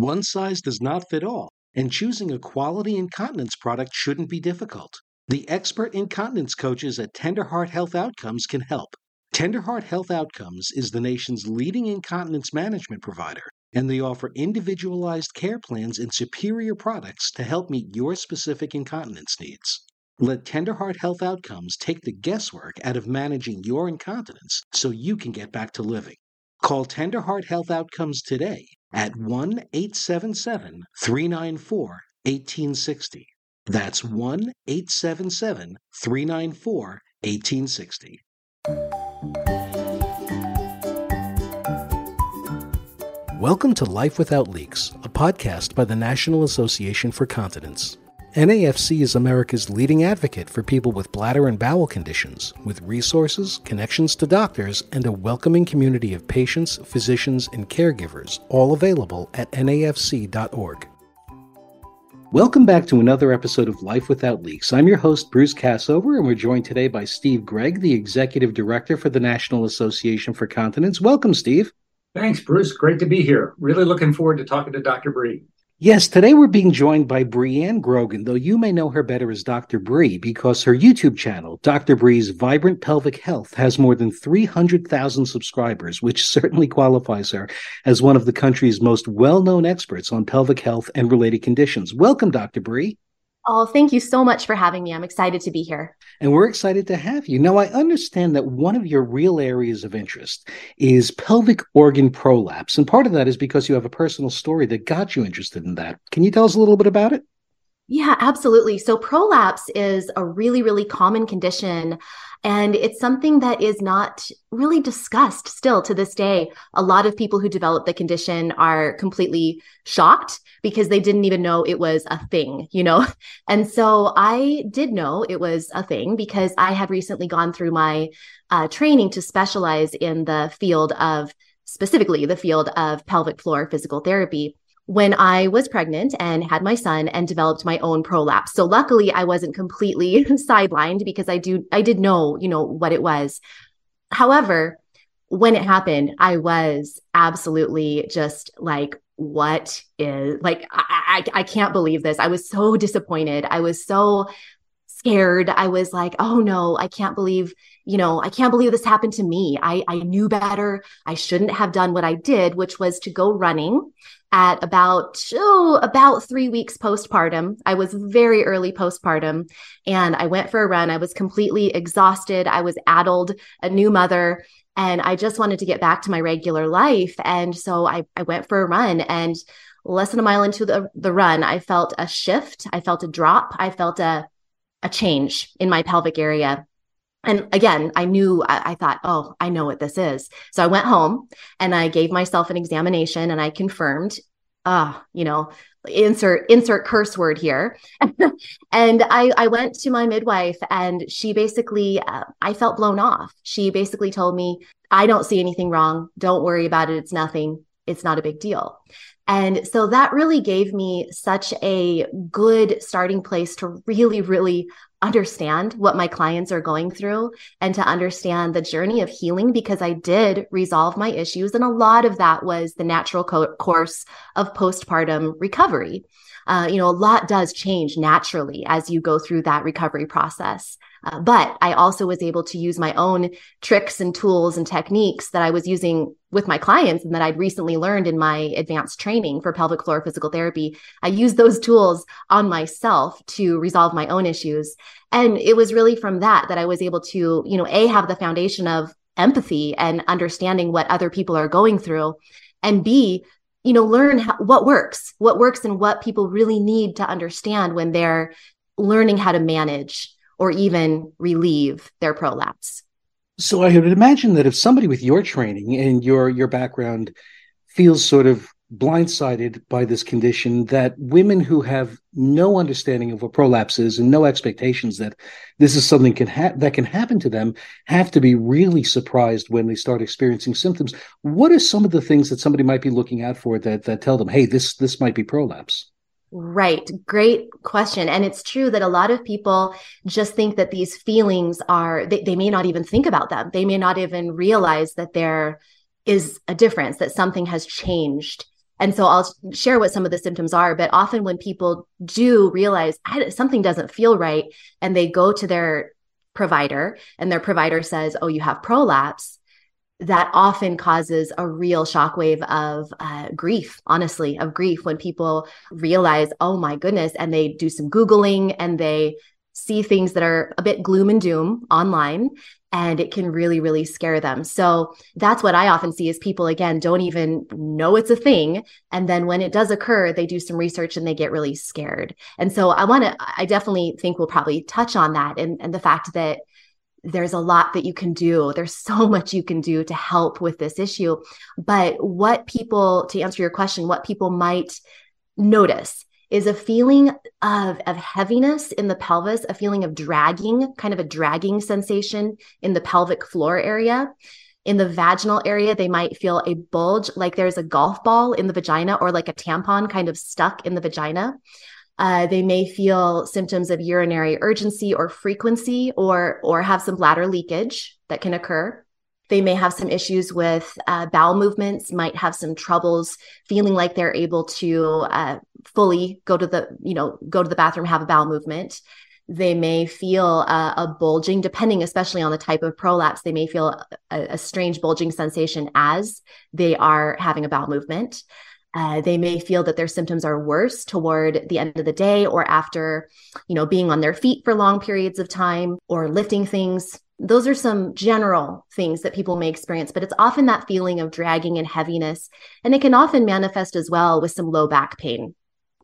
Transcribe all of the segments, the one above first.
One size does not fit all, and choosing a quality incontinence product shouldn't be difficult. The expert incontinence coaches at Tenderheart Health Outcomes can help. Tenderheart Health Outcomes is the nation's leading incontinence management provider, and they offer individualized care plans and superior products to help meet your specific incontinence needs. Let Tenderheart Health Outcomes take the guesswork out of managing your incontinence so you can get back to living. Call Tenderheart Health Outcomes today at 1 877 394 1860. That's 1 877 394 1860. Welcome to Life Without Leaks, a podcast by the National Association for Continence. NAFC is America's leading advocate for people with bladder and bowel conditions, with resources, connections to doctors, and a welcoming community of patients, physicians, and caregivers, all available at nafc.org. Welcome back to another episode of Life Without Leaks. I'm your host, Bruce Cassover, and we're joined today by Steve Gregg, the Executive Director for the National Association for Continence. Welcome, Steve. Thanks, Bruce. Great to be here. Really looking forward to talking to Dr. Bri. Yes, today we're being joined by Brianne Grogan, though you may know her better as Dr. Bri because her YouTube channel, Dr. Bri's Vibrant Pelvic Health, has more than 300,000 subscribers, which certainly qualifies her as one of the country's most well known experts on pelvic health and related conditions. Welcome, Dr. Bri. Oh, thank you so much for having me. I'm excited to be here. And we're excited to have you. Now, I understand that one of your real areas of interest is pelvic organ prolapse. And part of that is because you have a personal story that got you interested in that. Can you tell us a little bit about it? Yeah, absolutely. So, prolapse is a really, really common condition and it's something that is not really discussed still to this day. A lot of people who develop the condition are completely shocked because they didn't even know it was a thing, you know? And so I did know it was a thing because I had recently gone through my uh, training to specialize in the field of specifically the field of pelvic floor physical therapy when I was pregnant and had my son and developed my own prolapse. So luckily I wasn't completely sidelined because I do I did know, you know, what it was. However, when it happened, I was absolutely just like what is like I, I I can't believe this. I was so disappointed. I was so scared. I was like, oh no, I can't believe, you know, I can't believe this happened to me. I, I knew better. I shouldn't have done what I did, which was to go running at about oh, about three weeks postpartum. I was very early postpartum, and I went for a run. I was completely exhausted. I was addled, a new mother, and I just wanted to get back to my regular life. And so I, I went for a run, and less than a mile into the, the run, I felt a shift. I felt a drop. I felt a a change in my pelvic area. And again i knew I, I, thought oh i know what this is. So i went home and i gave myself an examination and i confirmed ah you know insert insert curse word here. And i i went to my midwife and she basically uh, i felt blown off. She basically told me i don't see anything wrong. Don't worry about it. It's nothing it's not a big deal and so that really gave me such a good starting place to really, really understand what my clients are going through and to understand the journey of healing because I did resolve my issues. And a lot of that was the natural co- course of postpartum recovery. Uh, you know, a lot does change naturally as you go through that recovery process. Uh, but I also was able to use my own tricks and tools and techniques that I was using with my clients and that I'd recently learned in my advanced training for pelvic floor physical therapy. I used those tools on myself to resolve my own issues. And it was really from that that I was able to, you know, A, have the foundation of empathy and understanding what other people are going through, and B, you know, learn how, what works, what works, and what people really need to understand when they're learning how to manage or even relieve their prolapse. So I would imagine that if somebody with your training and your your background feels sort of blindsided by this condition, that women who have no understanding of what prolapse is and no expectations that this is something can ha- that can happen to them have to be really surprised when they start experiencing symptoms. What are some of the things that somebody might be looking out for that that tell them, hey, this this might be prolapse? Right. Great question. And it's true that a lot of people just think that these feelings are, they, they, may not even think about them. They may not even realize that there is a difference, that something has changed. And so I'll share what some of the symptoms are. But often when people do realize something doesn't feel right and they go to their provider and their provider says, Oh, you have prolapse, that often causes a real shockwave of uh, grief, honestly, of grief when people realize, oh my goodness, and they do some Googling and they see things that are a bit gloom and doom online and it can really really scare them. So that's what i often see is people again don't even know it's a thing and then when it does occur they do some research and they get really scared. And so i want to i definitely think we'll probably touch on that and, and the fact that there's a lot that you can do there's so much you can do to help with this issue but what people to answer your question what people might notice is a feeling of, of heaviness in the pelvis, a feeling of dragging, kind of a dragging sensation in the pelvic floor area. In the vaginal area, they might feel a bulge, like there's a golf ball in the vagina or like a tampon kind of stuck in the vagina. Uh, they may feel symptoms of urinary urgency or frequency, or or have some bladder leakage that can occur. They may have some issues with uh, bowel movements, might have some troubles feeling like they're able to uh, fully go to the, you know, go to the bathroom, have a bowel movement. They may feel a bulging, depending especially on the type of prolapse. They may feel a, a strange bulging sensation as they are having a bowel movement. Uh, they may feel that their symptoms are worse toward the end of the day or after, you know, being on their feet for long periods of time or lifting things those are some general things that people may experience, but it's often that feeling of dragging and heaviness. And it can often manifest as well with some low back pain.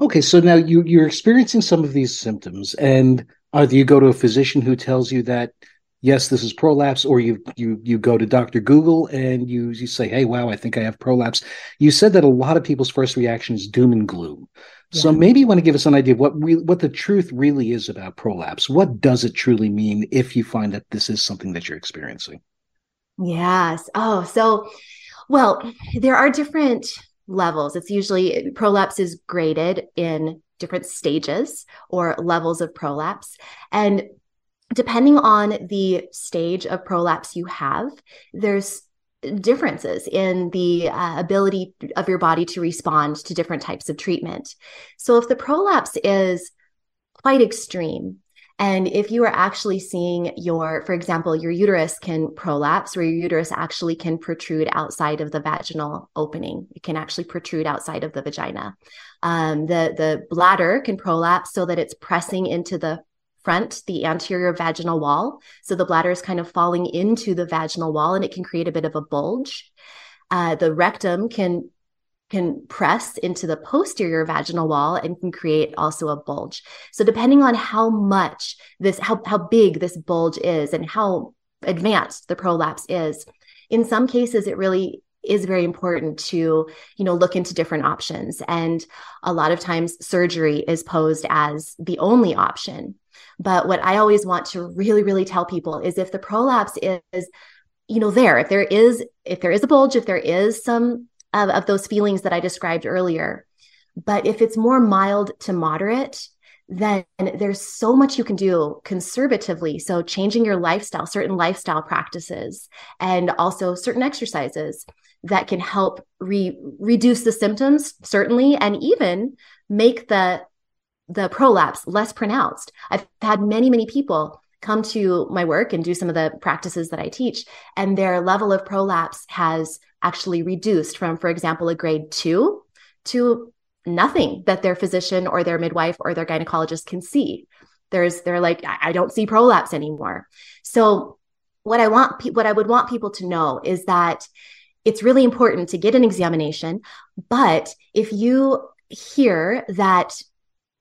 Okay, so now you, you're experiencing some of these symptoms, and either you go to a physician who tells you that yes, this is prolapse, or you you you go to Dr. Google and you you say, hey, wow, I think I have prolapse. You said that a lot of people's first reaction is doom and gloom. Yeah. So maybe you want to give us an idea of what re- what the truth really is about prolapse. What does it truly mean if you find that this is something that you're experiencing? Yes. Oh, so well, there are different levels. It's usually prolapse is graded in different stages or levels of prolapse. And depending on the stage of prolapse you have, there's differences in the uh, ability of your body to respond to different types of treatment. So if the prolapse is quite extreme, and if you are actually seeing your, for example, your uterus can prolapse, where your uterus actually can protrude outside of the vaginal opening. It can actually protrude outside of the vagina. Um, the the bladder can prolapse so that it's pressing into the front, the anterior vaginal wall. So the bladder is kind of falling into the vaginal wall and it can create a bit of a bulge. Uh, the rectum can can press into the posterior vaginal wall and can create also a bulge. So depending on how much this how how big this bulge is and how advanced the prolapse is, in some cases it really is very important to you know look into different options and a lot of times surgery is posed as the only option but what I always want to really, really tell people is if the prolapse is, you know, there, if there is, if there is a bulge, if there is some of, of those feelings that I described earlier, but if it's more mild to moderate, then there's so much you can do conservatively. So, changing your lifestyle, certain lifestyle practices, and also certain exercises that can help re- reduce the symptoms, certainly, and even make the the prolapse less pronounced. I've had many, many people come to my work and do some of the practices that I teach, and their level of prolapse has actually reduced from, for example, a grade two to nothing that their physician or their midwife or their gynecologist can see. There's, they're like, I don't see prolapse anymore. So, what I want, what I would want people to know is that it's really important to get an examination. But if you hear that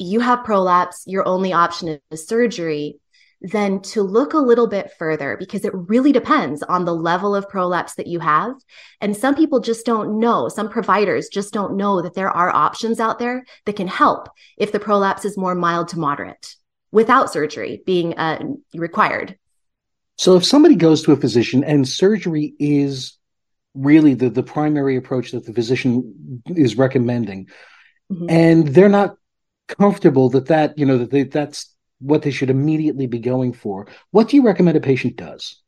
you have prolapse, your only option is surgery, then to look a little bit further because it really depends on the level of prolapse that you have. And some people just don't know, some providers just don't know that there are options out there that can help if the prolapse is more mild to moderate without surgery being uh, required. So if somebody goes to a physician and surgery is really the, the primary approach that the physician is recommending, mm-hmm. and they're not comfortable that that you know that they, that's what they should immediately be going for what do you recommend a patient does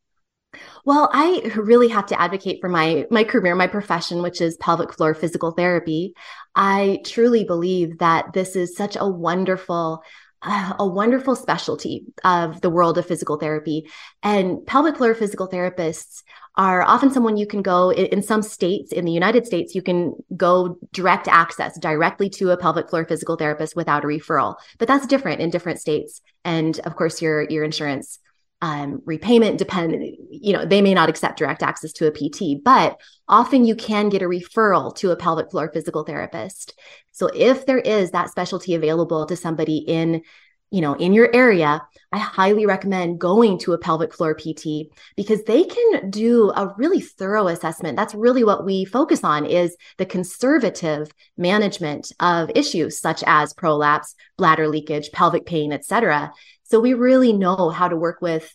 Well, I really have to advocate for my my career, my profession, which is pelvic floor physical therapy. I truly believe that this is such a wonderful a wonderful specialty of the world of physical therapy. And pelvic floor physical therapists are often someone you can go in, some states in the United States, you can go direct access directly to a pelvic floor physical therapist without a referral. But that's different in different states. And of course, your your insurance um, repayment depend you know they may not accept direct access to a pt but often you can get a referral to a pelvic floor physical therapist. So if there is that specialty available to somebody in you know in your area i highly recommend going to a pelvic floor pt because they can do a really thorough assessment that's really what we focus on is the conservative management of issues such as prolapse bladder leakage pelvic pain etc so we really know how to work with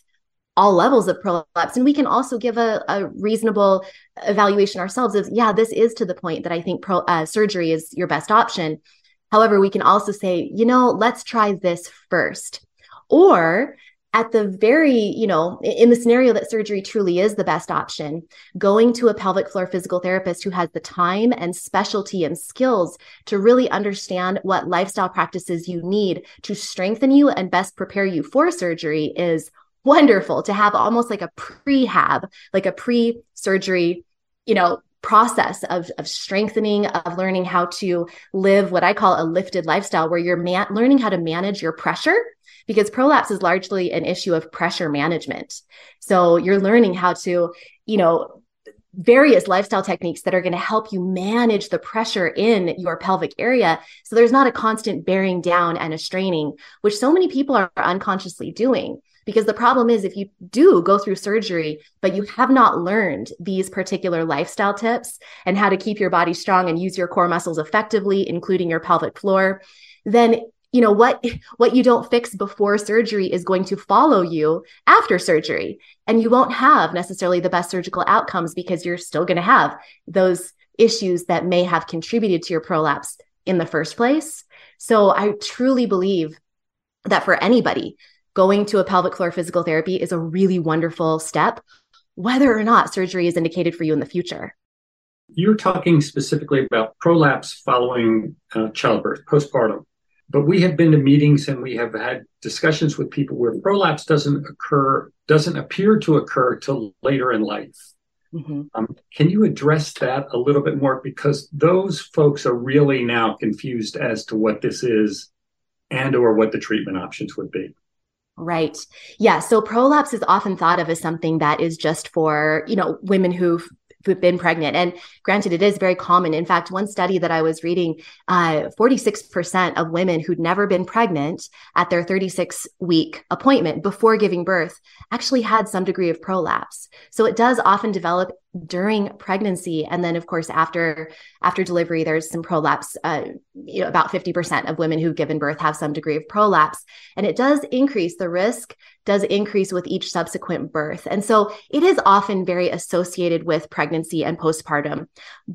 all levels of prolapse. And we can also give a, a reasonable evaluation ourselves of, yeah, this is to the point that I think pro, uh, surgery is your best option. However, we can also say, you know, let's try this first. Or at the very, you know, in the scenario that surgery truly is the best option, going to a pelvic floor physical therapist who has the time and specialty and skills to really understand what lifestyle practices you need to strengthen you and best prepare you for surgery is wonderful to have almost like a prehab, like a pre-surgery, you know, process of, of strengthening, of learning how to live what I call a lifted lifestyle, where you're man- learning how to manage your pressure because prolapse is largely an issue of pressure management. So you're learning how to, you know, various lifestyle techniques that are going to help you manage the pressure in your pelvic area so there's not a constant bearing down and a straining which so many people are unconsciously doing because the problem is if you do go through surgery but you have not learned these particular lifestyle tips and how to keep your body strong and use your core muscles effectively including your pelvic floor then you know what what you don't fix before surgery is going to follow you after surgery. And you won't have necessarily the best surgical outcomes because you're still going to have those issues that may have contributed to your prolapse in the first place. So i truly believe that for anybody going to a pelvic floor physical therapy is a really wonderful step whether or not surgery is indicated for you in the future you're talking specifically about prolapse following uh, childbirth postpartum but we have been to meetings and we have had discussions with people where prolapse doesn't occur, doesn't appear to occur till later in life. Mm-hmm. Um, can you address that a little bit more? Because those folks are really now confused as to what this is and or what the treatment options would be. Right. Yeah. So prolapse is often thought of as something that is just for, you know, women who've been pregnant. And granted, it is very common. In fact, one study that I was reading, uh, 46% of women who'd never been pregnant at their 36 week appointment before giving birth actually had some degree of prolapse. So it does often develop during pregnancy. And then of course after after delivery there's some prolapse uh, you know about 50% of women who've given birth have some degree of prolapse. And it does increase the risk does increase with each subsequent birth. And so it is often very associated with pregnancy and postpartum.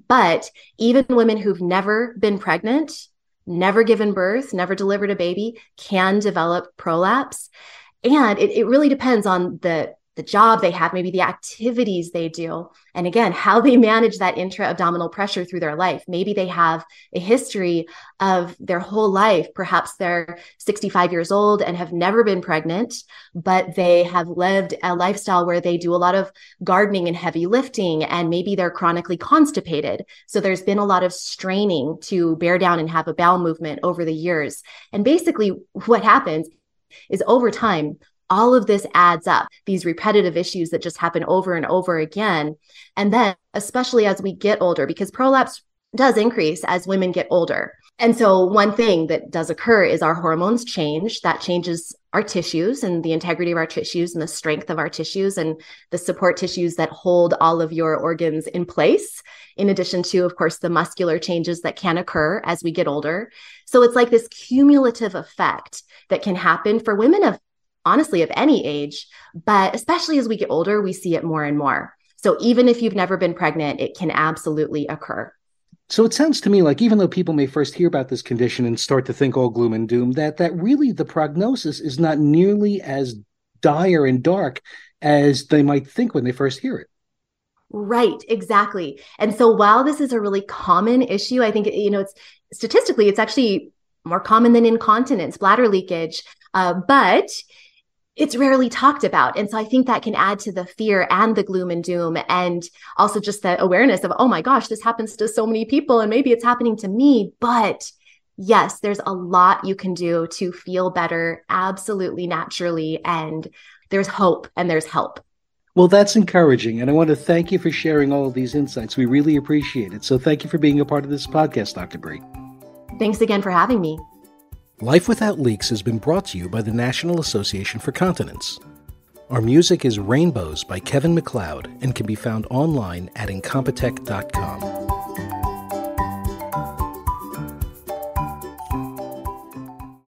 But even women who've never been pregnant never given birth never delivered a baby can develop prolapse. And it, it really depends on the the job they have, maybe the activities they do, and again, how they manage that intra abdominal pressure through their life. Maybe they have a history of their whole life. Perhaps they're 65 years old and have never been pregnant, but they have lived a lifestyle where they do a lot of gardening and heavy lifting, and maybe they're chronically constipated. So there's been a lot of straining to bear down and have a bowel movement over the years. And basically, what happens is over time, all of this adds up, these repetitive issues that just happen over and over again. And then, especially as we get older, because prolapse does increase as women get older. And so, one thing that does occur is our hormones change. That changes our tissues and the integrity of our tissues and the strength of our tissues and the support tissues that hold all of your organs in place, in addition to, of course, the muscular changes that can occur as we get older. So, it's like this cumulative effect that can happen for women of honestly of any age, but especially as we get older, we see it more and more. So even if you've never been pregnant, it can absolutely occur. So it sounds to me like even though people may first hear about this condition and start to think all gloom and doom, that that really the prognosis is not nearly as dire and dark as they might think when they first hear it. Right, exactly. And so while this is a really common issue, I think you know it's statistically it's actually more common than incontinence, bladder leakage, uh, but it's rarely talked about. And so I think that can add to the fear and the gloom and doom, and also just the awareness of, oh my gosh, this happens to so many people, and maybe it's happening to me. But yes, there's a lot you can do to feel better absolutely naturally. And there's hope and there's help. Well, that's encouraging. And I want to thank you for sharing all of these insights. We really appreciate it. So thank you for being a part of this podcast, Dr. Bri. Thanks again for having me. Life Without Leaks has been brought to you by the National Association for Continence. Our music is Rainbows by Kevin MacLeod and can be found online at incompetech.com.